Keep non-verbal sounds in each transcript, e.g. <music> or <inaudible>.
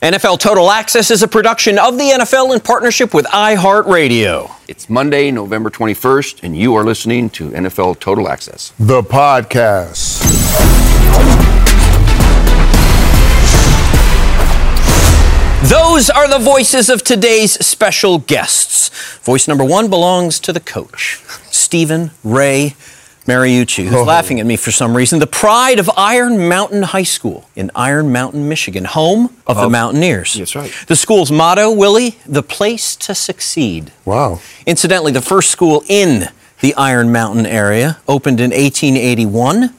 NFL Total Access is a production of the NFL in partnership with iHeartRadio. It's Monday, November 21st, and you are listening to NFL Total Access. The podcast. Those are the voices of today's special guests. Voice number one belongs to the coach, Steven Ray Mariucci, who's Oh. laughing at me for some reason. The pride of Iron Mountain High School in Iron Mountain, Michigan, home of the Mountaineers. That's right. The school's motto, Willie, the place to succeed. Wow. Incidentally, the first school in the Iron Mountain area opened in 1881.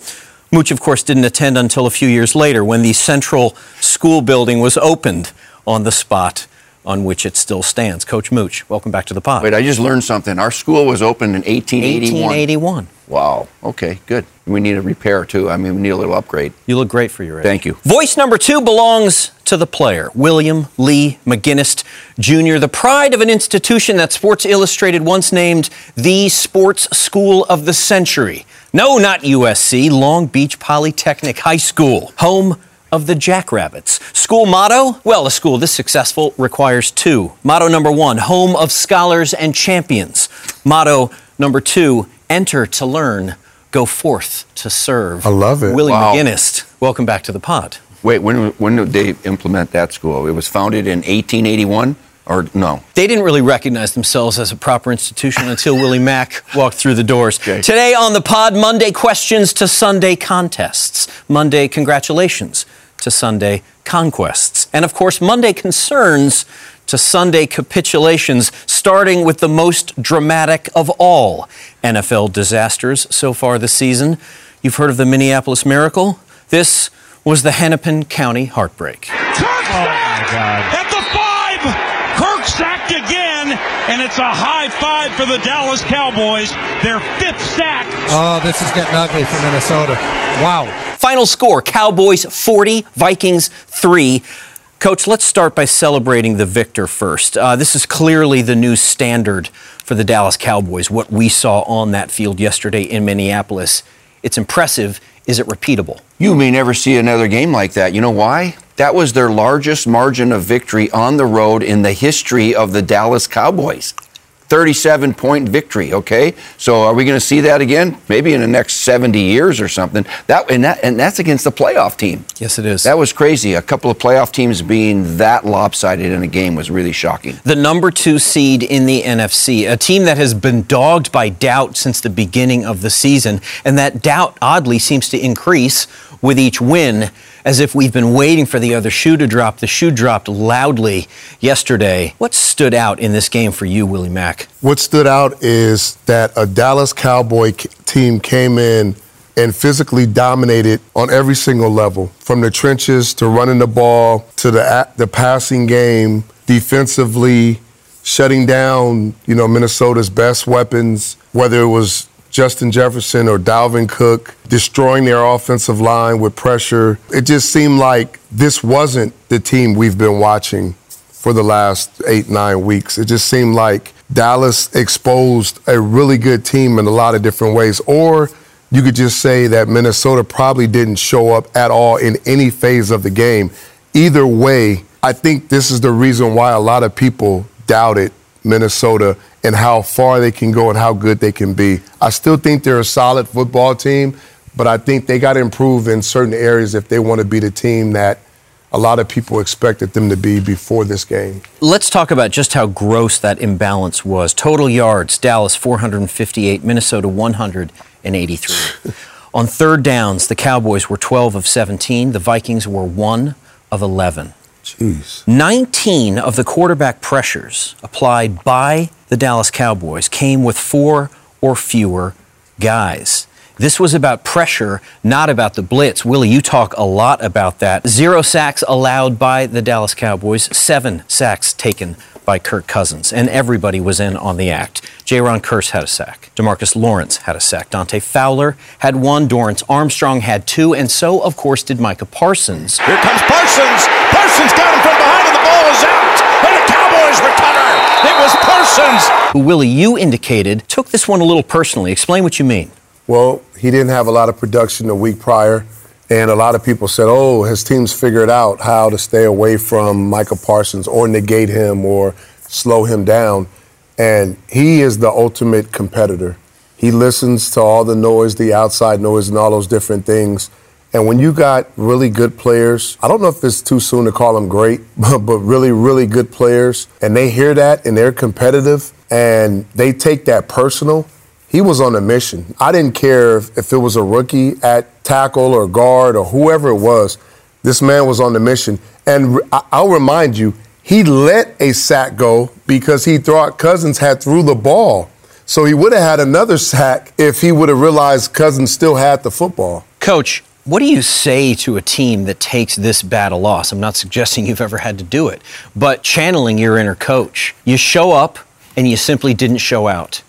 Mooch, of course, didn't attend until a few years later when the central school building was opened on the spot on which it still stands. Coach Mooch, welcome back to the pod. Wait, I just learned something. Our school was opened in 1881. 1881. Wow. Okay, good. We need a repair too. I mean, we need a little upgrade. You look great for your age. Thank you. Voice number two belongs to the player, William Lee McGinnis Jr., the pride of an institution that Sports Illustrated once named the Sports School of the Century. No, not USC, Long Beach Polytechnic High School, home of the Jackrabbits. School motto? Well, a school this successful requires two. Motto number one, home of scholars and champions. Motto number two, enter to learn, go forth to serve. I love it. Willie Wow. McGinnis, welcome back to the pod. Wait, when when did they implement that school? It was founded in 1881, or no? They didn't really recognize themselves as a proper institution <laughs> until Willie Mack walked through the doors. Okay. Today on the pod, Monday questions to Sunday contests. Monday congratulations to Sunday conquests. And of course, Monday concerns to Sunday capitulations, starting with the most dramatic of all NFL disasters so far this season. You've heard of the Minneapolis Miracle? This was the Hennepin County heartbreak. Kirk! At the five, Kirk sacked again, and it's a high five for the Dallas Cowboys. Their fifth sack. Oh, this is getting ugly for Minnesota. Wow. Final score Cowboys 40, Vikings 3. Coach, let's start by celebrating the victor first. Uh, this is clearly the new standard for the Dallas Cowboys, what we saw on that field yesterday in Minneapolis. It's impressive. Is it repeatable? You may never see another game like that. You know why? That was their largest margin of victory on the road in the history of the Dallas Cowboys. 37 point victory, okay? So are we going to see that again? Maybe in the next 70 years or something. That and that and that's against the playoff team. Yes, it is. That was crazy. A couple of playoff teams being that lopsided in a game was really shocking. the number two seed in the NFC, a team that has been dogged by doubt since the beginning of the season. And that doubt, oddly, seems to increase with each win, as if we've been waiting for the other shoe to drop. The shoe dropped loudly yesterday. What stood out in this game for you, Willie Mack? What stood out is that a Dallas Cowboy team came in and physically dominated on every single level, from the trenches to running the ball to the the passing game, defensively, shutting down you know Minnesota's best weapons, whether it was Justin Jefferson or Dalvin Cook, destroying their offensive line with pressure. It just seemed like this wasn't the team we've been watching for the last eight, nine weeks. It just seemed like Dallas exposed a really good team in a lot of different ways. Or you could just say that Minnesota probably didn't show up at all in any phase of the game. Either way, I think this is the reason why a lot of people doubted Minnesota and how far they can go and how good they can be. I still think they're a solid football team, but I think they got to improve in certain areas if they want to be the team that a lot of people expected them to be before this game. Let's talk about just how gross that imbalance was. Total yards, Dallas 458, Minnesota 183. <laughs> On third downs, the Cowboys were 12 of 17, the Vikings were 1 of 11. Jeez. 19 of the quarterback pressures applied by the Dallas Cowboys came with four or fewer guys. This was about pressure, not about the blitz. Willie, you talk a lot about that. Zero sacks allowed by the Dallas Cowboys, seven sacks taken by Kirk Cousins, and everybody was in on the act. Jayron Kearse had a sack. Demarcus Lawrence had a sack. Dante Fowler had one. Dorance Armstrong had two, and so, of course, did Micah Parsons. Here comes Parsons. Parsons got him from behind, and the ball is out. And the Cowboys recover. It was Parsons. Who, Willie, you indicated took this one a little personally. Explain what you mean. Well, he didn't have a lot of production the week prior. And a lot of people said, oh, his team's figured out how to stay away from Michael Parsons or negate him or slow him down. And he is the ultimate competitor. He listens to all the noise, the outside noise, and all those different things. And when you got really good players, I don't know if it's too soon to call them great, <laughs> but, but really, really good players, and they hear that and they're competitive and they take that personal, he was on a mission. I didn't care if, if, it was a rookie at tackle or guard or whoever it was. This man was on the mission. And I'll remind you, he let a sack go because he thought Cousins had threw the ball. So he would have had another <laughs> sack if he would have realized Cousins still had the football. Coach, what do you say to a team that takes this bad a loss? I'm not suggesting <laughs> you've ever had to do it, but channeling your inner coach. You show up and you simply didn't show out.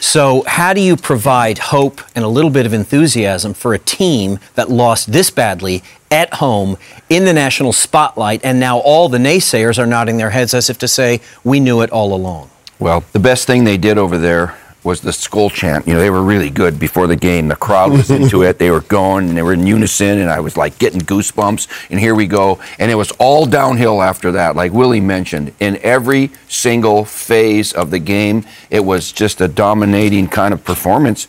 So, how do you provide hope and a little bit of enthusiasm for a team that lost this badly at home in the national spotlight, and now all the naysayers are nodding their heads as if to say, We knew it all along? Well, the best thing they did over there was the Skol chant. You know, they were really good before the game. The crowd was into <laughs> it. They were going and they were in unison, and I was like getting goosebumps. And here we go. And it was all downhill after that, like Willie mentioned. In every single phase of the game, it was just a dominating kind of performance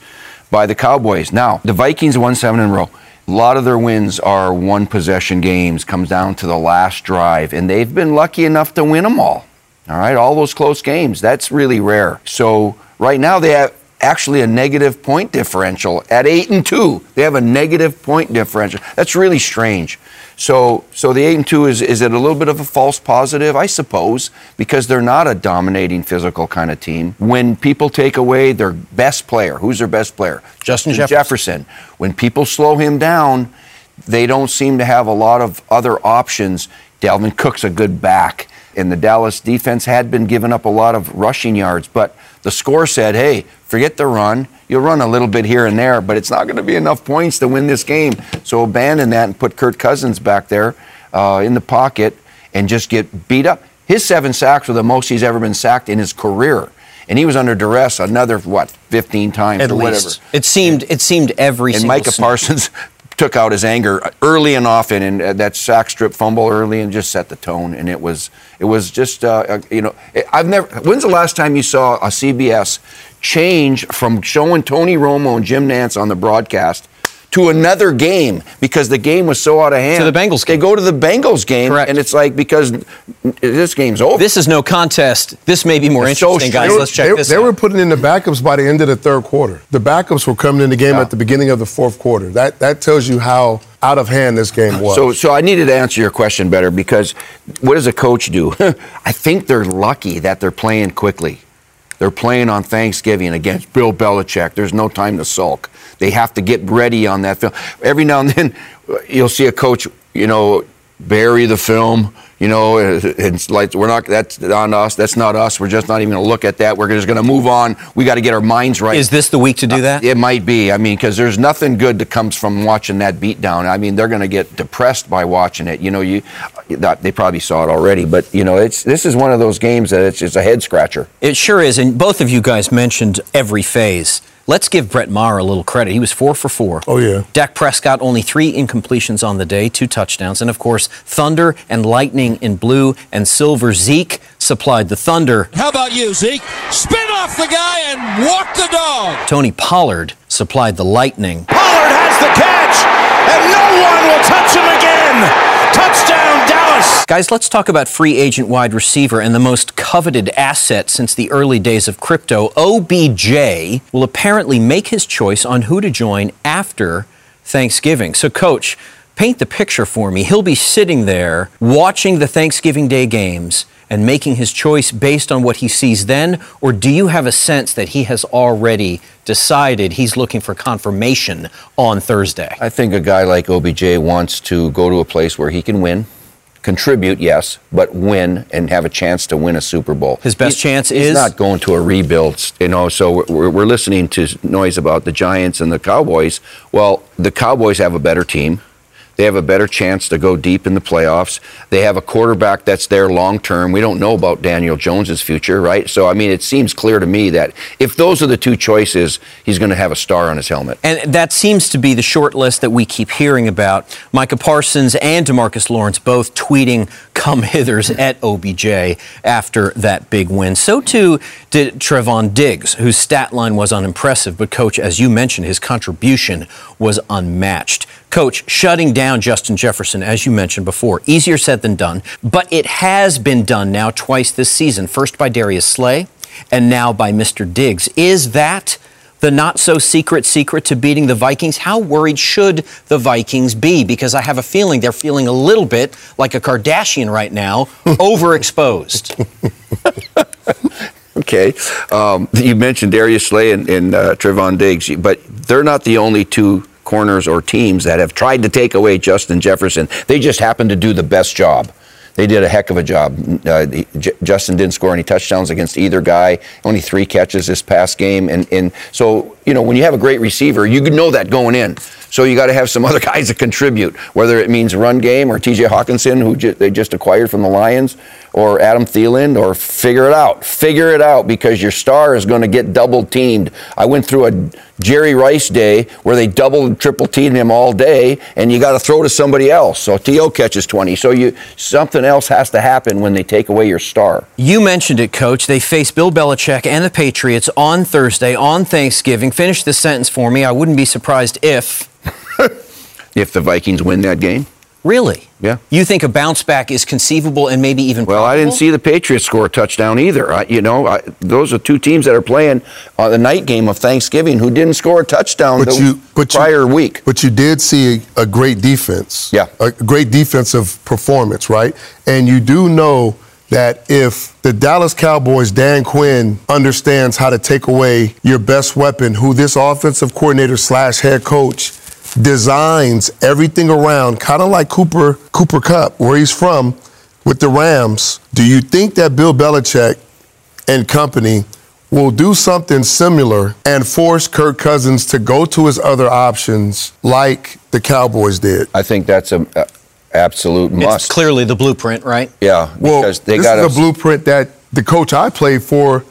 by the Cowboys. Now, the Vikings won seven in a row. A lot of their wins are one possession games, comes down to the last drive, and they've been lucky enough to win them all. All right, all those close games. That's really rare. So Right now, they have actually a negative point differential at eight and two. They have a negative point differential. That's really strange. So, so the eight and two is is it a little bit of a false positive, I suppose, because they're not a dominating physical kind of team. When people take away their best player, who's their best player? Justin Jefferson. Jefferson. When people slow him down, they don't seem to have a lot of other options. Dalvin Cook's a good back, and the Dallas defense had been giving up a lot of rushing yards, but the score said, hey, forget the run. You'll run a little bit here and there, but it's not going to be enough points to win this game. So abandon that and put Kirk Cousins back there uh, in the pocket and just get beat up. His seven sacks were the most he's ever been sacked in his career. And he was under duress another what, 15 times At or least. whatever. It seemed it seemed every And Micah snap. Parsons took out his anger early and often, and uh, that sack strip fumble early and just set the tone. And it was it was just uh, uh, you know I've never. When's the last time you saw a CBS change from showing Tony Romo and Jim Nantz on the broadcast? To another game because the game was so out of hand. To the Bengals They go to the Bengals game, Correct. and it's like because this game's over. This is no contest. This may be more It's so interesting, guys. strange. Let's check they, this they out. were putting in the backups by the end of the third quarter. The backups were coming in the game Yeah. at the beginning of the fourth quarter. That that tells you how out of hand this game was. So, so I needed to answer your question better because what does a coach do? <laughs> I think they're lucky that they're playing quickly. They're playing on Thanksgiving against Bill Belichick. There's no time to sulk. They have to get ready on that film. Every now and then, you'll see a coach, you know, bury the film. You know, it's like we're not. That's on us. That's not us. We're just not even going to look at that. We're just going to move on. We got to get our minds right. Is this the week to do that? Uh, it might be. I mean, because there's nothing good that comes from watching that beatdown. I mean, they're going to get depressed by watching it. You know, you they probably saw it already, but you know, it's this is one of those games that it's, it's a head scratcher. It sure is. And both of you guys mentioned every phase. Let's give Brett Maher a little credit. He was four for four. Oh, yeah. Dak Prescott, only three incompletions on the day, two touchdowns. And of course, Thunder and Lightning in blue and silver. Zeke supplied the Thunder. How about you, Zeke? Spin off the guy and walk the dog. Tony Pollard supplied the Lightning. Pollard has the catch, and no one will touch him again. Touchdown, Dallas. Guys, let's talk about free agent wide receiver and the most coveted asset since the early days of crypto. OBJ will apparently make his choice on who to join after Thanksgiving. So, coach, paint the picture for me. He'll be sitting there watching the Thanksgiving Day games and making his choice based on what he sees then? Or do you have a sense that he has already decided he's looking for confirmation on Thursday? I think a guy like OBJ wants to go to a place where he can win. Contribute, yes, but win and have a chance to win a Super Bowl. His best He- chance he's is not going to a rebuild, you know. So we're, we're listening to noise about the Giants and the Cowboys. Well, the Cowboys have a better team. They have a better chance to go deep in the playoffs. They have a quarterback that's there long term. We don't know about Daniel Jones's future, right? So I mean, it seems clear to me that if those are the two choices, he's going to have a star on his helmet. And that seems to be the short list that we keep hearing about. Micah Parsons and Demarcus Lawrence both tweeting come hithers at OBJ after that big win. So too did Trevon Diggs, whose stat line was unimpressive, but coach, as you mentioned, his contribution was unmatched. Coach, shutting down Justin Jefferson, as you mentioned before, easier said than done, but it has been done now twice this season. First by Darius Slay, and now by Mr. Diggs. Is that the not so secret secret to beating the Vikings? How worried should the Vikings be? Because I have a feeling they're feeling a little bit like a Kardashian right now, <laughs> overexposed. <laughs> Okay. Um, you mentioned Darius Slay and, and uh, Trevon Diggs, but they're not the only two corners or teams that have tried to take away Justin Jefferson. They just happen to do the best job. They did a heck of a job. Uh, J- Justin didn't score any touchdowns against either guy. Only three catches this past game, and and so you know when you have a great receiver, you know that going in. So you got to have some <laughs> other guys that contribute, whether it means run game or T.J. Hockenson, who ju- they just acquired from the Lions, or Adam Thielen, or figure it out. Figure it out because your star is going to get double teamed. I went through a Jerry Rice day where they double and triple teamed him all day, and you got to throw to somebody else. So T.O. catches 20. So you something else has to happen when they take away your star. You mentioned it, Coach. They face Bill Belichick and the Patriots on Thursday, on Thanksgiving. Finish this sentence for me. I wouldn't be surprised if. <laughs> If the Vikings win that game. Really? Yeah. You think a bounce back is conceivable and maybe even Well, I didn't see the Patriots score a touchdown either. I, you know, I, those are two teams that are playing on the night game of Thanksgiving who didn't score a touchdown But the you, but you- prior week. But you did see a, a great defense. Yeah. A great defensive performance, right? And you do know that if the Dallas Cowboys, Dan Quinn, understands how to take away your best weapon, who this offensive coordinator slash head coach designs everything around, kind of like Cooper Cooper Kupp, where he's from, with the Rams. Do you think that Bill Belichick and company will do something similar and force Kirk Cousins to go to his other options like the Cowboys did. I think that's a, a absolute It's must. clearly the blueprint, right? Yeah, Well, because they this got is the blueprint that the coach I played for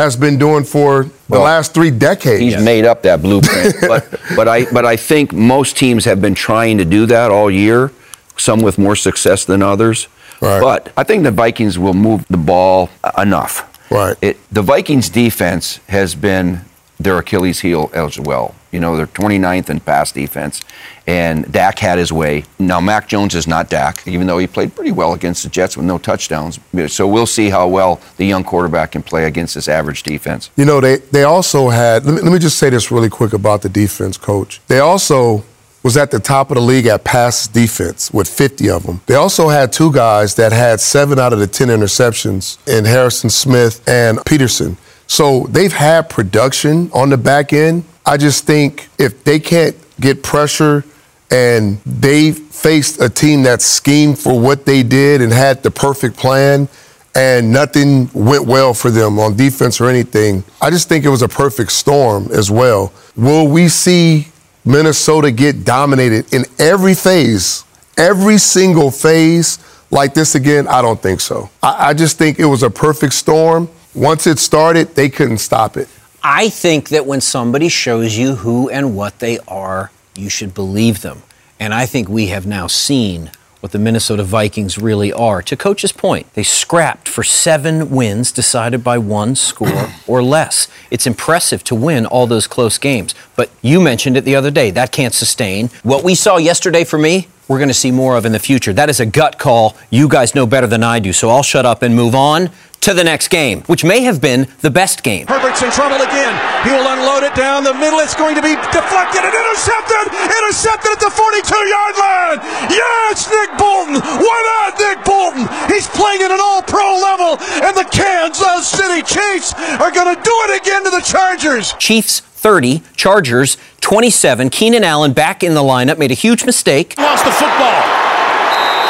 has been doing for the Well, last three decades. He's made up that blueprint, <laughs> but but I but I think most teams have been trying to do that all year. Some with more success than others. Right. But I think the Vikings will move the ball enough. Right. It, the Vikings defense has been their Achilles heel as well. You know, they're 29th in pass defense, and Dak had his way. Now, Mac Jones is not Dak, even though he played pretty well against the Jets with no touchdowns. So we'll see how well the young quarterback can play against this average defense. You know, they, they also had, let me, let me just say this really quick about the defense, coach. They also was at the top of the league at pass defense with 50 of them. They also had two guys that had seven out of the 10 interceptions in Harrison Smith and Peterson. So they've had production on the back end. I just think if they can't get pressure and they faced a team that schemed for what they did and had the perfect plan and nothing went well for them on defense or anything. I just think it was a perfect storm as well. Will we see Minnesota get dominated in every phase, every single phase like this again? I don't think so. I, I just think it was a perfect storm. Once it started, they couldn't stop it. I think that when somebody shows you who and what they are, you should believe them. And I think we have now seen what the Minnesota Vikings really are. To Coach's point, they scrapped for seven wins decided by one score <clears throat> or less. It's impressive to win all those close games. But you mentioned it the other day. That can't sustain. What we saw yesterday for me, we're going to see more of in the future. That is a gut call. You guys know better than I do. So I'll shut up and move on to the next game, which may have been the best game. Herbert's in trouble again. He will unload it down the middle. It's going to be deflected and intercepted. Intercepted at the 42 yard line. Yeah, it's Nick Bolton. Why not Nick Bolton? He's playing at an all pro level, and the Kansas City Chiefs are going to do it again to the Chargers. Chiefs 30, Chargers 27. Keenan Allen back in the lineup made a huge mistake. Lost the football.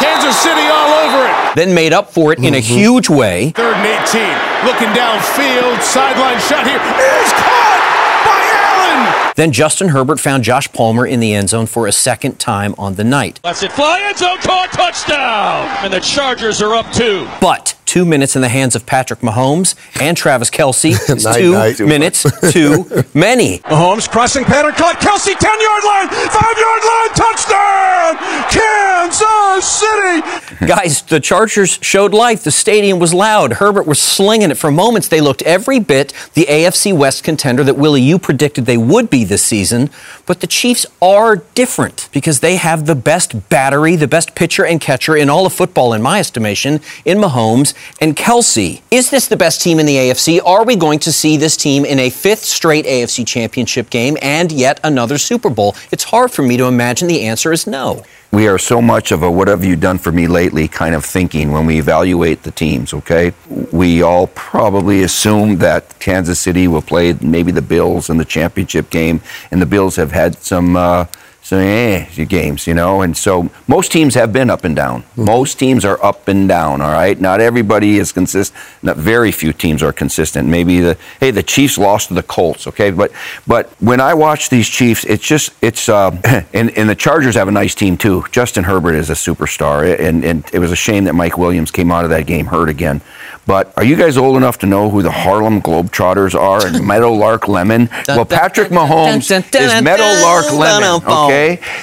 Kansas City all over it. Then made up for it in a mm-hmm. huge way. Third and 18. Looking downfield. Sideline shot here. Is caught by Allen. Then Justin Herbert found Josh Palmer in the end zone for a second time on the night. Lets it fly, end zone caught, touchdown! And the Chargers are up two. But two minutes in the hands of Patrick Mahomes and Travis Kelce <laughs> is Night, two night. minutes too <laughs> many. Mahomes crossing pattern caught. Kelce 10 yard line, 5 yard line, touchdown! Kansas City! Guys, the Chargers showed life. The stadium was loud. Herbert was slinging it for moments. They looked every bit the AFC West contender that Willie, you predicted they would be this season. But the Chiefs are different because they have the best battery, the best pitcher and catcher in all of football, in my estimation, in Mahomes and Kelce. Is this the best team in the AFC? Are we going to see this team in a fifth straight AFC championship game and yet another Super Bowl? It's hard for me to imagine the answer is no. We are so much of a what have you done for me lately kind of thinking when we evaluate the teams, okay? We all probably assume that Kansas City will play maybe the Bills in the championship game, and the Bills have had some. Uh, some eh, games, you know, and so most teams have been up and down. Most teams are up and down. All right, not everybody is consistent. Not very few teams are consistent. Maybe the hey, the Chiefs lost to the Colts. Okay, but but when I watch these Chiefs, it's just it's uh, and and the Chargers have a nice team too. Justin Herbert is a superstar, and and it was a shame that Mike Williams came out of that game hurt again. But are you guys old enough to know who the Harlem Globetrotters are and Meadowlark Lemon? Well, Patrick Mahomes is Meadowlark Lemon. Okay,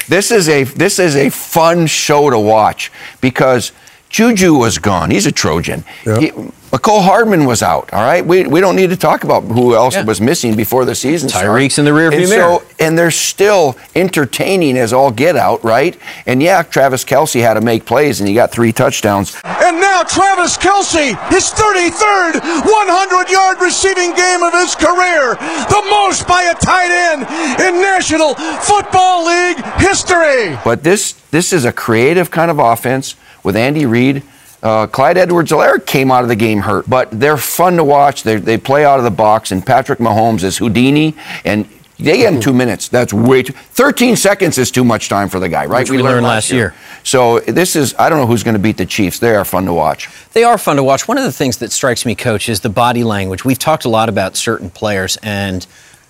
this is a this is a fun show to watch because Juju was gone. He's a Trojan. He, Mecole Hardman was out. All right, we, we don't need to talk about who else Yeah. was missing before the season. started. Tyreek's in the rearview and mirror. So, and they're still entertaining as all get out, right? And yeah, Travis Kelce had to make plays, and he got three touchdowns. And now Travis Kelce, his 33rd 100 yard receiving game of his career, the most by a tight end in National Football League history. But this this is a creative kind of offense with Andy Reid. Uh, Clyde Edwards-Helaire came out of the game hurt, but they're fun to watch. They they play out of the box, and Patrick Mahomes is Houdini, and they get him two minutes. That's way too. Thirteen seconds is too much time for the guy, right? Which we learned last year. So this is. I don't know who's going to beat the Chiefs. They are fun to watch. They are fun to watch. One of the things that strikes me, coach, is the body language. We've talked a lot about certain players and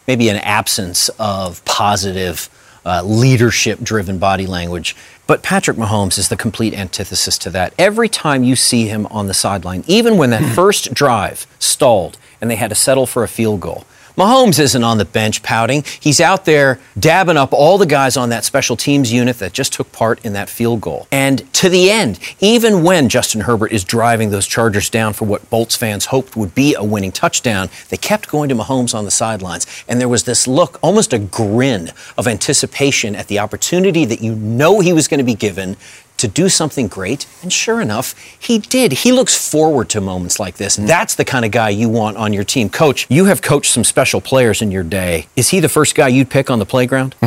maybe an absence of positive uh, leadership driven body language. But Patrick Mahomes is the complete antithesis to that. Every time you see him on the sideline, even when that <clears throat> first drive stalled and they had to settle for a field goal, Mahomes isn't on the bench pouting. He's out there dabbing up all the guys on that special teams unit that just took part in that field goal. And to the end, even when Justin Herbert is driving those Chargers down for what Bolts fans hoped would be a winning touchdown, they kept going to Mahomes on the sidelines. And there was this look, almost a grin of anticipation at the opportunity that you know he was going to be given to do something great. And sure enough, he did. He looks forward to moments like this. And that's the kind of guy you want on your team. Coach, you have coached some special players in your day. Is he the first guy you'd pick on the playground? <laughs>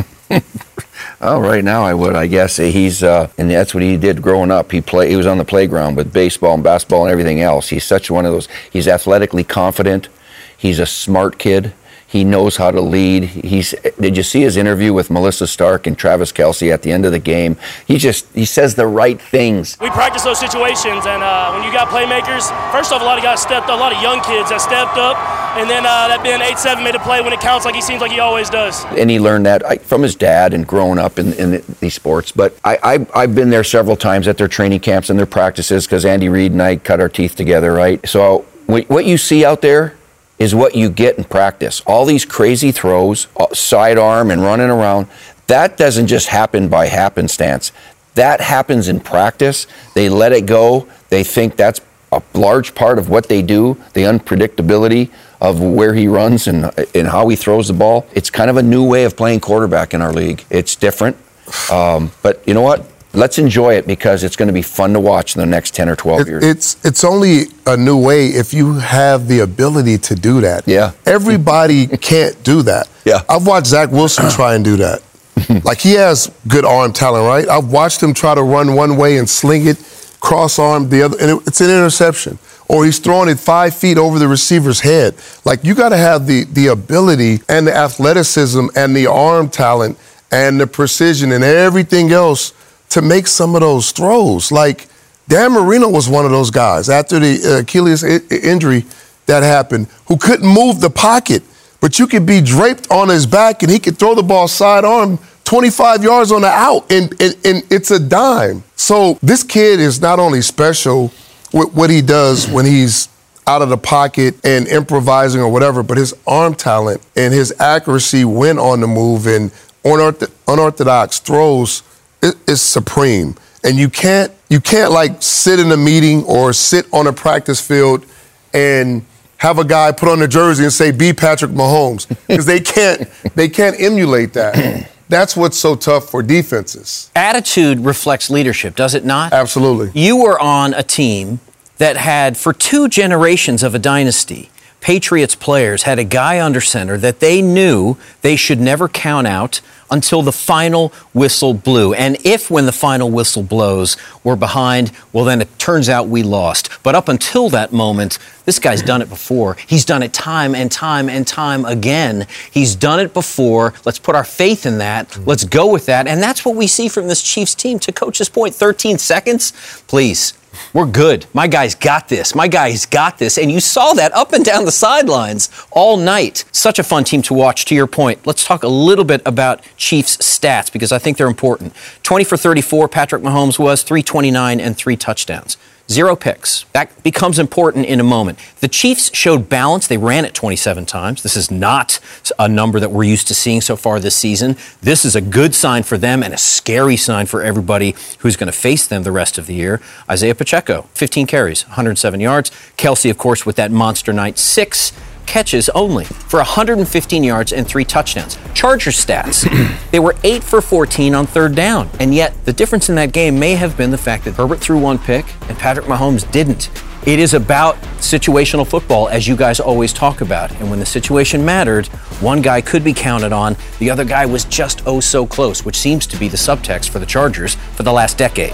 Oh, right now I would, I guess. He's uh, and that's what he did growing up. He play he was on the playground with baseball and basketball and everything else. He's such one of those. He's athletically confident. He's a smart kid. He knows how to lead. He's. Did you see his interview with Melissa Stark and Travis Kelce at the end of the game? He just he says the right things. We practice those situations, and uh, when you got playmakers, first off, a lot of guys stepped up, a lot of young kids that stepped up, and then uh, that being eight seven made a play when it counts, like he seems like he always does. And he learned that from his dad and growing up in, in these sports. But I, I I've been there several times at their training camps and their practices because Andy Reid and I cut our teeth together, right? So what you see out there is what you get in practice. All these crazy throws, uh, sidearm and running around, that doesn't just happen by happenstance. That happens in practice. They let it go. They think that's a large part of what they do, the unpredictability of where he runs and, and how he throws the ball. It's kind of a new way of playing quarterback in our league. It's different. Um, but you know what? Let's enjoy it because it's going to be fun to watch in the next 10 or 12 It- years. it's it's only a new way if you have the ability to do that. Yeah. Everybody <laughs> can't do that. Yeah. I've watched Zach Wilson try and do that. <laughs> like he has good arm talent, right? I've watched him try to run one way and sling it, cross arm the other, and it- it's an interception. Or he's throwing it five feet over the receiver's head. Like you got to have the the ability and the athleticism and the arm talent and the precision and everything else to make some of those throws. Like Dan Marino was one of those guys after the uh, Achilles injury that happened who couldn't move the pocket, but you could be draped on his back and he could throw the ball sidearm 25 yards on the out, and, and, and it's a dime. So this kid is not only special with what he does when he's out of the pocket and improvising or whatever, but his arm talent and his accuracy when on the move and unortho- unorthodox throws i- is supreme. And you can't you can't like sit in a meeting or sit on a practice field and have a guy put on a jersey and say be Patrick Mahomes <laughs> because they can't they can't emulate that. That's what's so tough for defenses. Attitude reflects leadership, does it not? Absolutely. You were on a team that had, for two generations of a dynasty, Patriots players had a guy under center that they knew they should never count out until the final whistle blew. And if, when the final whistle blows, we're behind, well, then it turns out we lost. But up until that moment, this guy's done it before. He's done it time and time and time again. He's done it before. Let's put our faith in that. Let's go with that. And that's what we see from this Chiefs team. To Coach's point, 13 seconds? Please. We're good. My guy's got this. My guy's got this. And you saw that up and down the sidelines all night. Such a fun team to watch, to your point. Let's talk a little bit about Chiefs stats because I think they're important. 20 for 34, Patrick Mahomes was, 329 and three touchdowns. Zero picks. That becomes important in a moment. The Chiefs showed balance. They ran it 27 times. This is not a number that we're used to seeing so far this season. This is a good sign for them and a scary sign for everybody who's going to face them the rest of the year. Isaiah Pacheco, 15 carries, 107 yards. Kelce, of course, with that monster night, six catches only for 115 yards and three touchdowns. Chargers stats, <clears throat> they were 8 for 14 on third down. And yet, the difference in that game may have been the fact that Herbert threw one pick and Patrick Mahomes didn't. It is about situational football, as you guys always talk about. And when the situation mattered, one guy could be counted on, the other guy was just oh so close, which seems to be the subtext for the Chargers for the last decade.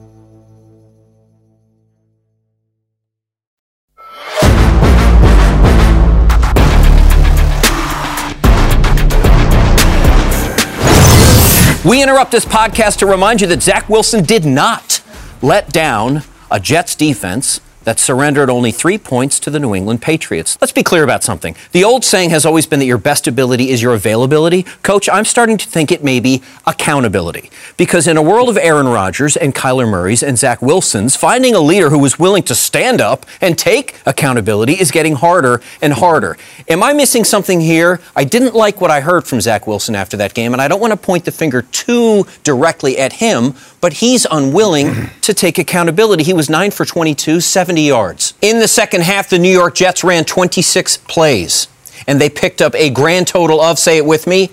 We interrupt this podcast to remind you that Zach Wilson did not let down a Jets defense that surrendered only three points to the New England Patriots. Let's be clear about something. The old saying has always been that your best ability is your availability. Coach, I'm starting to think it may be accountability. Because in a world of Aaron Rodgers and Kyler Murray's and Zach Wilson's, finding a leader who is willing to stand up and take accountability is getting harder and harder. Am I missing something here? I didn't like what I heard from Zach Wilson after that game, and I don't want to point the finger too directly at him, but he's unwilling to take accountability. He was 9 for 22, 70 yards. In the second half, the New York Jets ran 26 plays, and they picked up a grand total of, say it with me,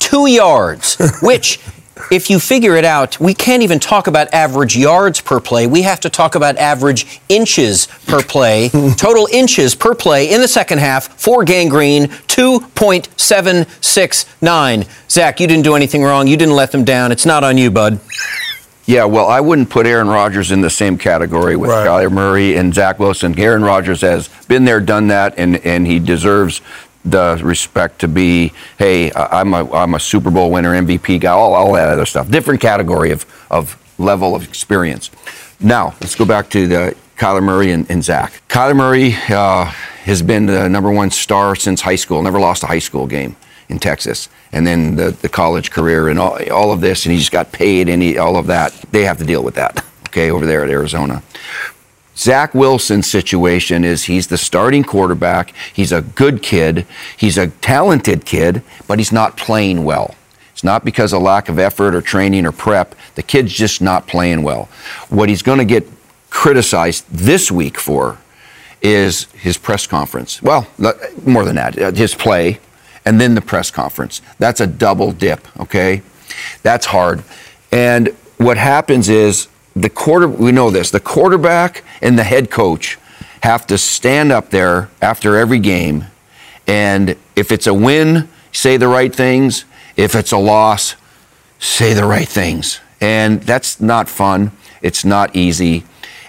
two yards, <laughs> which, if you figure it out, we can't even talk about average yards per play. We have to talk about average inches per play. <laughs> Total inches per play in the second half for Gang Green, 2.769. Zach, you didn't do anything wrong. You didn't let them down. It's not on you, bud. Yeah, well, I wouldn't put Aaron Rodgers in the same category with Right. Kyler Murray and Zach Wilson. Aaron Rodgers has been there, done that, and, and he deserves the respect to be, hey, I'm a, I'm a Super Bowl winner, MVP guy, all, all that other stuff. Different category of, of level of experience. Now, let's go back to the Kyler Murray and, and Zach. Kyler Murray uh, has been the number one star since high school, never lost a high school game in Texas, and then the, the college career and all, all of this, and he just got paid and he, all of that. They have to deal with that, <laughs> okay, over there at Arizona. Zach Wilson's situation is he's the starting quarterback. He's a good kid. He's a talented kid, but he's not playing well. It's not because of lack of effort or training or prep. The kid's just not playing well. What he's going to get criticized this week for is his press conference. Well, more than that, uh, his play and then the press conference. That's a double dip, okay? That's hard. And what happens is the quarter we know this, the quarterback and the head coach have to stand up there after every game and if it's a win, say the right things. If it's a loss, say the right things. And that's not fun. It's not easy.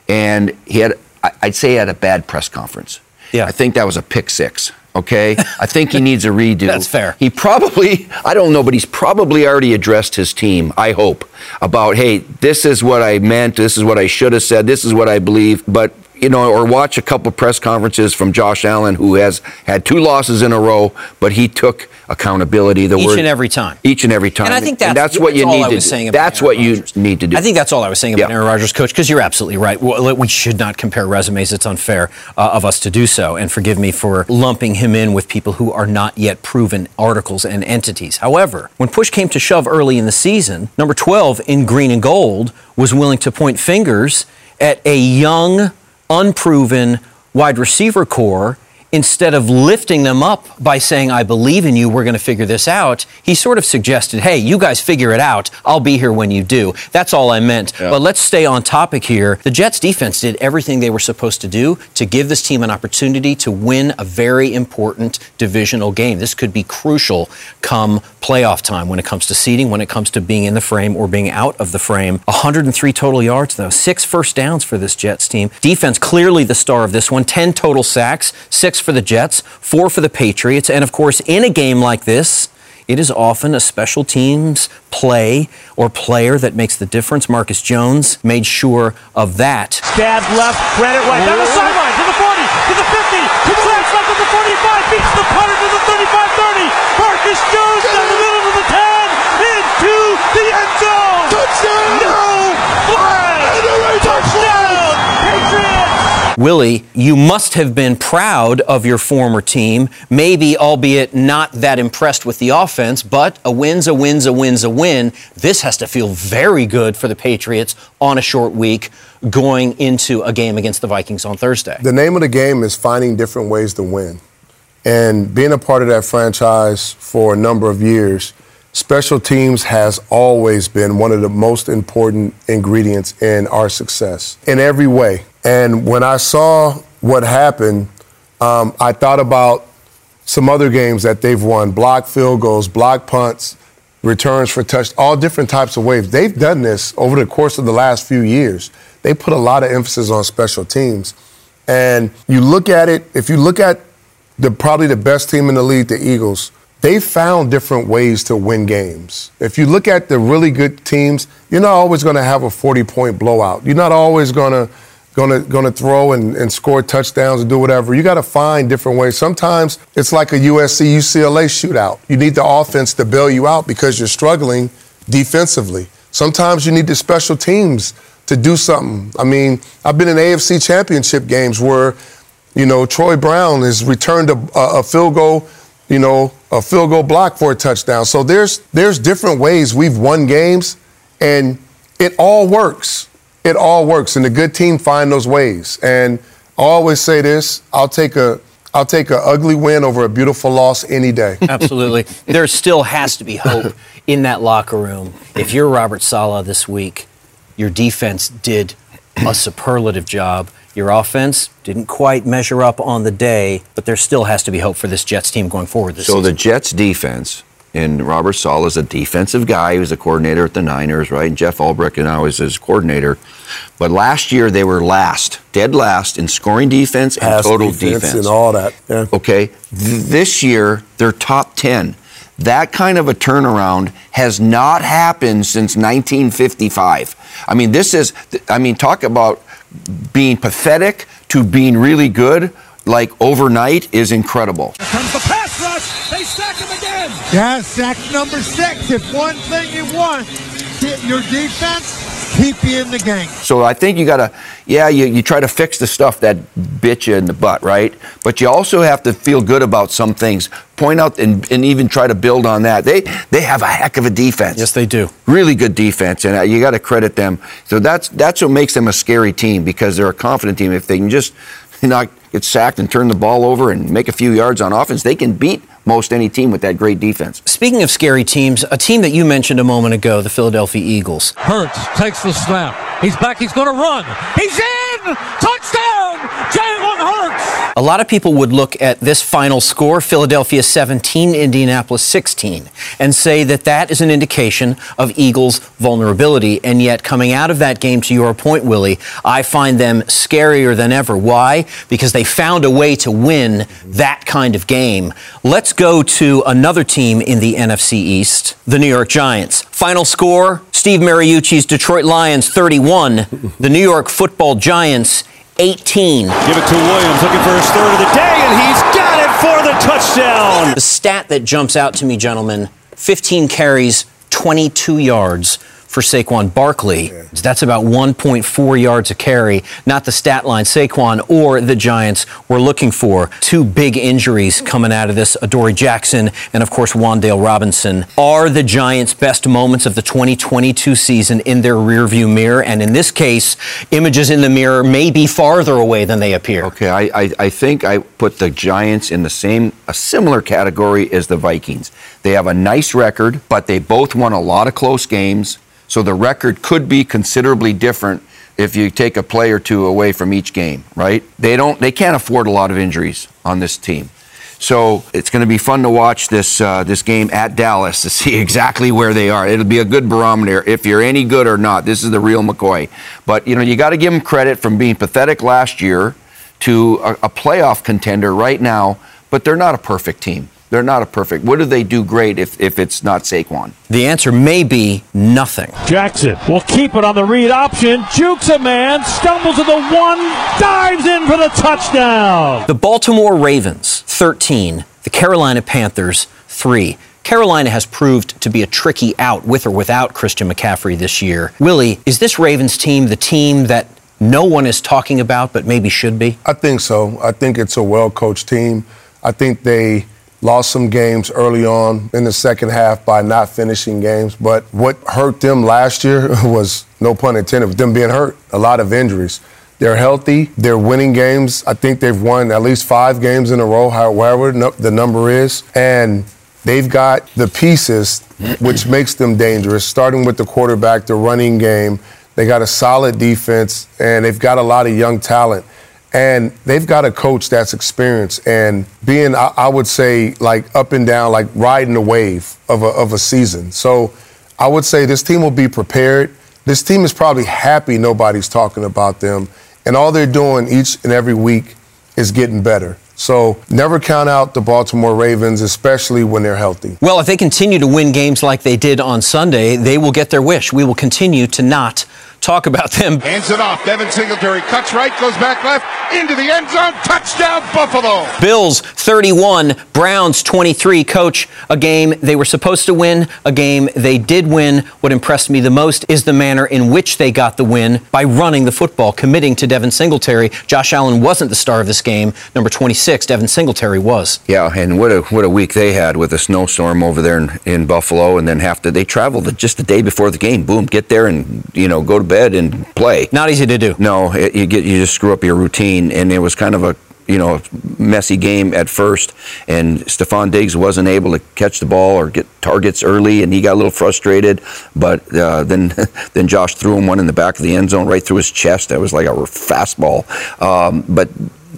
And he had, I'd say, he had a bad press conference. Yeah. I think that was a pick six. Okay. I think he needs a redo. <laughs> That's fair. He probably, I don't know, but he's probably already addressed his team, I hope, about, hey, this is what I meant. This is what I should have said. This is what I believe. But, you know, or watch a couple press conferences from Josh Allen, who has had two losses in a row, but he took accountability. The Each word, and every time. Each and every time. And I think that's, that's what you all need I to saying about That's Aaron what you need to do. I think that's all I was saying about Yeah. Aaron Rodgers, coach, because you're absolutely right. Well, We should not compare resumes. It's unfair uh, of us to do so. And forgive me for lumping him in with people who are not yet proven articles and entities. However, when push came to shove early in the season, number 12 in green and gold was willing to point fingers at a young, unproven wide receiver corps instead of lifting them up by saying, I believe in you, we're going to figure this out, he sort of suggested, hey, you guys figure it out. I'll be here when you do. That's all I meant. But let's stay on topic here. The Jets defense did everything they were supposed to do to give this team an opportunity to win a very important divisional game. This could be crucial come playoff time when it comes to seeding, when it comes to being in the frame or being out of the frame. 103 total yards, though, six first downs for this Jets team. Defense clearly the star of this one, 10 total sacks, six for the Jets, four for the Patriots. And of course, in a game like this, it is often a special teams play or player that makes the difference. Marcus Jones made sure of that. Stab left, credit right, down the sideline, to the 40, to the 50, to the left, left to the 45, beats the punter to the 35-30. Marcus Jones down the middle to the 10, into the end zone. Touchdown! No flag! Touchdown! Patriots! Willie, you must have been proud of your former team, maybe albeit not that impressed with the offense, but a win's a win's a win's a win. This has to feel very good for the Patriots on a short week going into a game against the Vikings on Thursday. The name of the game is finding different ways to win. And being a part of that franchise for a number of years, special teams has always been one of the most important ingredients in our success in every way. And when I saw what happened, um, I thought about some other games that they've won block field goals, block punts, returns for touch, all different types of ways. They've done this over the course of the last few years. They put a lot of emphasis on special teams. And you look at it, if you look at the probably the best team in the league, the Eagles, they found different ways to win games. If you look at the really good teams, you're not always going to have a 40 point blowout. You're not always going to going to going to throw and, and score touchdowns and do whatever. You got to find different ways. Sometimes it's like a USC UCLA shootout. You need the offense to bail you out because you're struggling defensively. Sometimes you need the special teams to do something. I mean, I've been in AFC championship games where, you know, Troy Brown has returned a, a field goal, you know, a field goal block for a touchdown. So there's there's different ways we've won games, and it all works. It all works, and the good team find those ways. And I always say this: I'll take a I'll take an ugly win over a beautiful loss any day. <laughs> Absolutely. there still has to be hope in that locker room. If you're Robert Saleh this week, your defense did a superlative job. Your offense didn't quite measure up on the day, but there still has to be hope for this Jets team going forward this so season. the Jets defense, and Robert Saleh is a defensive guy. He was a coordinator at the Niners, right? And Jeff Ulbrich now is his coordinator. But last year they were last, dead last in scoring defense and Pass total defense defense. and all that. Yeah. Okay. Th- this year they're top 10. That kind of a turnaround has not happened since 1955. I mean, this is, I mean, talk about being pathetic to being really good, like overnight, is incredible. Again. Yeah, sack number six. If one thing you want, get your defense, keep you in the game. So I think you got to, yeah, you, you try to fix the stuff that bit you in the butt, right? But you also have to feel good about some things. Point out and, and even try to build on that. They they have a heck of a defense. Yes, they do. Really good defense, and uh, you got to credit them. So that's that's what makes them a scary team because they're a confident team. If they can just <laughs> not get sacked and turn the ball over and make a few yards on offense, they can beat most any team with that great defense. Speaking of scary teams, a team that you mentioned a moment ago, the Philadelphia Eagles. Hurts takes the snap. He's back. He's going to run. He's in. Touchdown. Jalen Hurts. A lot of people would look at this final score, Philadelphia 17, Indianapolis 16, and say that that is an indication of Eagles' vulnerability. And yet, coming out of that game, to your point, Willie, I find them scarier than ever. Why? Because they found a way to win that kind of game. Let's go to another team in the NFC East, the New York Giants. Final score Steve Mariucci's Detroit Lions 31, the New York football Giants 18. Give it to Williams, looking for his third of the day, and he's got it for the touchdown. The stat that jumps out to me, gentlemen 15 carries, 22 yards for Saquon Barkley. That's about 1.4 yards a carry. Not the stat line Saquon or the Giants were looking for. Two big injuries coming out of this Adoree Jackson and, of course, Wan'Dale Robinson. Are the Giants' best moments of the 2022 season in their rearview mirror? And in this case, images in the mirror may be farther away than they appear. Okay, I, I, I think I put the Giants in the same, a similar category as the Vikings. They have a nice record, but they both won a lot of close games. So the record could be considerably different if you take a play or two away from each game, right? They don't, they can't afford a lot of injuries on this team. So it's going to be fun to watch this uh, this game at Dallas to <laughs> see exactly where they are. It'll be a good barometer if you're any good or not. This is the real McCoy. But you know you got to give them credit from being pathetic last year to a, a playoff contender right now. But they're not a perfect team. They're not a perfect. What do they do great if, if it's not Saquon? The answer may be nothing. Jackson will keep it on the read option. Jukes a man, stumbles to the one, dives in for the touchdown. The Baltimore Ravens, 13. The Carolina Panthers, 3. Carolina has proved to be a tricky out with or without Christian McCaffrey this year. Willie, is this Ravens team the team that no one is talking about but maybe should be? I think so. I think it's a well coached team. I think they lost some games early on in the second half by not finishing games. But what hurt them last year <laughs> was, no pun intended, with them being hurt, a lot of injuries. They're healthy. They're winning games. I think they've won at least five games in a row, however the number is. And they've got the pieces, which makes them dangerous, starting with the quarterback, the running game. They got a solid defense, and they've got a lot of young talent. And they've got a coach that's experienced and being, I, I would say, like up and down, like riding the wave of a, of a season. So I would say this team will be prepared. This team is probably happy nobody's talking about them. And all they're doing each and every week is getting better. So never count out the Baltimore Ravens, especially when they're healthy. Well, if they continue to win games like they did on Sunday, they will get their wish. We will continue to not talk about them. Hands it off. Devin Singletary cuts right, goes back left, into the end zone. Touchdown, Buffalo. Bills 31, Browns 23. Coach, a game they were supposed to win, a game they did win. What impressed me the most is the manner in which they got the win by running the football, committing to Devin Singletary. Josh Allen wasn't the star of this game. Number 26, Devin Singletary was. Yeah, and what a what a week they had with a snowstorm over there in, in Buffalo, and then have to they traveled just the day before the game. Boom, get there and you know go to bed and play. Not easy to do. No, it, you get you just screw up your routine, and it was kind of a you know messy game at first, and Stefon Diggs wasn't able to catch the ball or get targets early, and he got a little frustrated. But uh, then <laughs> then Josh threw him one in the back of the end zone right through his chest. That was like a fastball. Um, but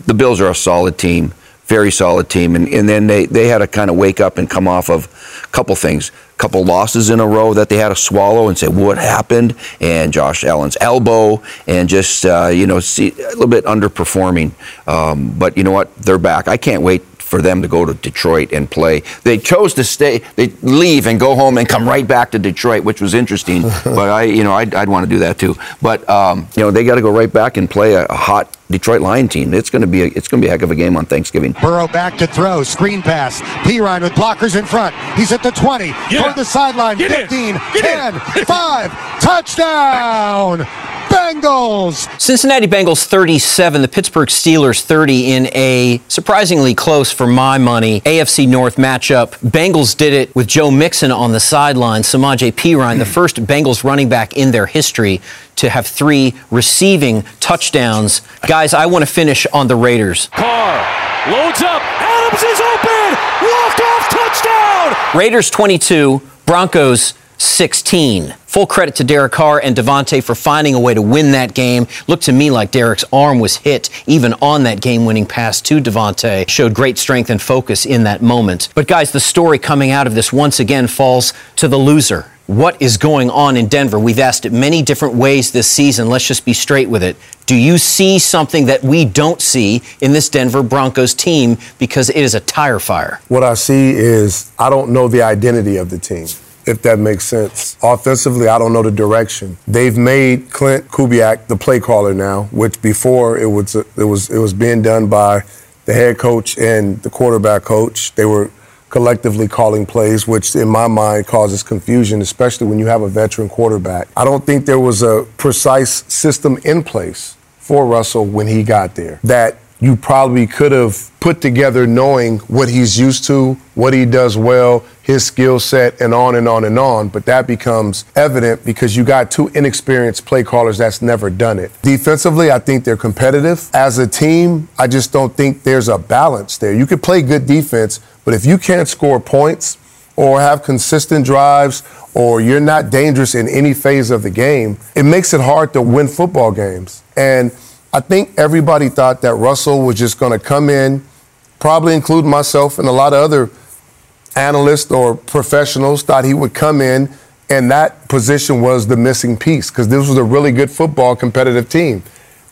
the Bills are a solid team very solid team. And, and then they, they had to kind of wake up and come off of a couple things, couple losses in a row that they had to swallow and say, what happened? And Josh Allen's elbow and just, uh, you know, see, a little bit underperforming. Um, but you know what? They're back. I can't wait for them to go to Detroit and play. They chose to stay, they leave and go home and come right back to Detroit, which was interesting. <laughs> but I, you know, I'd, I'd want to do that too. But um, you know, they got to go right back and play a, a hot Detroit Lion team. It's going to be a, it's going to be a heck of a game on Thanksgiving. Burrow back to throw, screen pass. Perine with blockers in front. He's at the 20, Get toward the sideline. Get 15, Get 10, 5, touchdown. <laughs> Bengals. Cincinnati Bengals 37, the Pittsburgh Steelers 30 in a surprisingly close for my money AFC North matchup. Bengals did it with Joe Mixon on the sideline. Samaje Perine, the first Bengals running back in their history to have three receiving touchdowns. Guys, I want to finish on the Raiders. Carr loads up. Adams is open. Walk off touchdown. Raiders 22, Broncos 16. Full credit to Derek Carr and Davante for finding a way to win that game. Looked to me like Derek's arm was hit even on that game-winning pass to Davante. Showed great strength and focus in that moment. But guys, the story coming out of this once again falls to the loser. What is going on in Denver? We've asked it many different ways this season. Let's just be straight with it. Do you see something that we don't see in this Denver Broncos team because it is a tire fire? What I see is I don't know the identity of the team, if that makes sense. Offensively, I don't know the direction. They've made Klint Kubiak the play caller now, which before it was it was it was being done by the head coach and the quarterback coach. They were collectively calling plays, which in my mind causes confusion, especially when you have a veteran quarterback. I don't think there was a precise system in place for Russell when he got there that you probably could have put together knowing what he's used to, what he does well, his skill set, and on and on and on. But that becomes evident because you got two inexperienced play callers that's never done it. Defensively, I think they're competitive. As a team, I just don't think there's a balance there. You could play good defense, but if you can't score points, or have consistent drives, or you're not dangerous in any phase of the game, it makes it hard to win football games. And I think everybody thought that Russell was just going to come in, probably include myself and a lot of other analysts or professionals thought he would come in and that position was the missing piece because this was a really good football competitive team.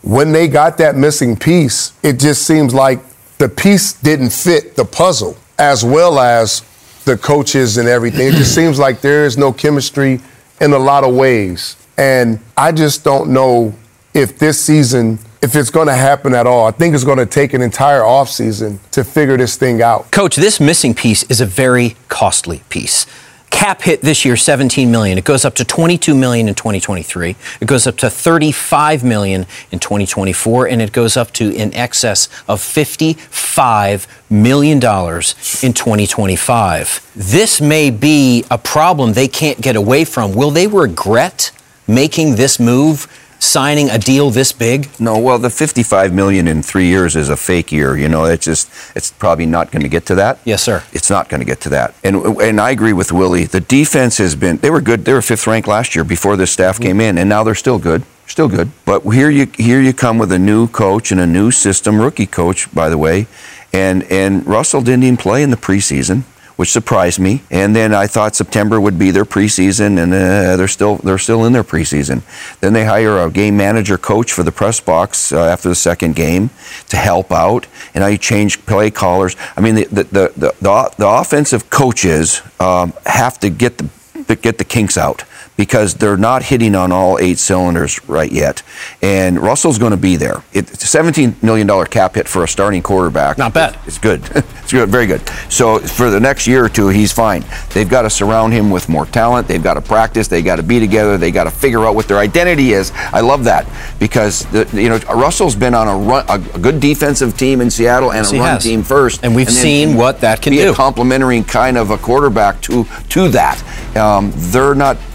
When they got that missing piece, it just seems like the piece didn't fit the puzzle as well as the coaches and everything. It just seems like there is no chemistry in a lot of ways. And I just don't know if this season if it's going to happen at all. I think it's going to take an entire offseason to figure this thing out. Coach, this missing piece is a very costly piece. Cap hit this year 17 million. It goes up to 22 million in 2023. It goes up to 35 million in 2024 and it goes up to in excess of 55 million dollars in 2025. This may be a problem they can't get away from. Will they regret making this move? Signing a deal this big? No, well, the 55 million in three years is a fake year. You know, it's just it's probably not going to get to that. Yes, sir. It's not going to get to that. And and I agree with Willie. The defense has been they were good. They were fifth ranked last year before this staff mm-hmm. came in, and now they're still good. Still good. But here you here you come with a new coach and a new system, rookie coach, by the way, and and Russell didn't even play in the preseason which surprised me. And then I thought September would be their preseason, and uh, they're still they're still in their preseason. Then they hire a game manager coach for the press box uh, after the second game to help out, and I change play callers. I mean, the the the, the, the offensive coaches um, have to get the get the kinks out because they're not hitting on all eight cylinders right yet. And Russell's going to be there. It's a $17 million cap hit for a starting quarterback. Not bad. It's good. <laughs> it's good. Very good. So for the next year or two, he's fine. They've got to surround him with more talent. They've got to practice. They've got to be together. They've got to figure out what their identity is. I love that because the, you know Russell's been on a run, a good defensive team in Seattle and yes, a run has. team first. And we've and seen what that can be do. a complementary kind of a quarterback to to that. Um, they're not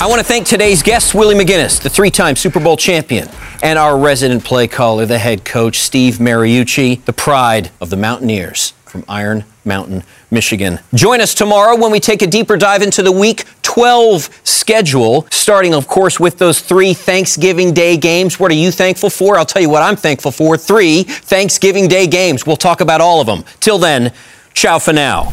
I want to thank today's guest, Willie McGinest, the three time Super Bowl champion, and our resident play caller, the head coach, Steve Mariucci, the pride of the Mountaineers from Iron Mountain, Michigan. Join us tomorrow when we take a deeper dive into the Week 12 schedule, starting, of course, with those three Thanksgiving Day games. What are you thankful for? I'll tell you what I'm thankful for. Three Thanksgiving Day games. We'll talk about all of them. Till then, ciao for now.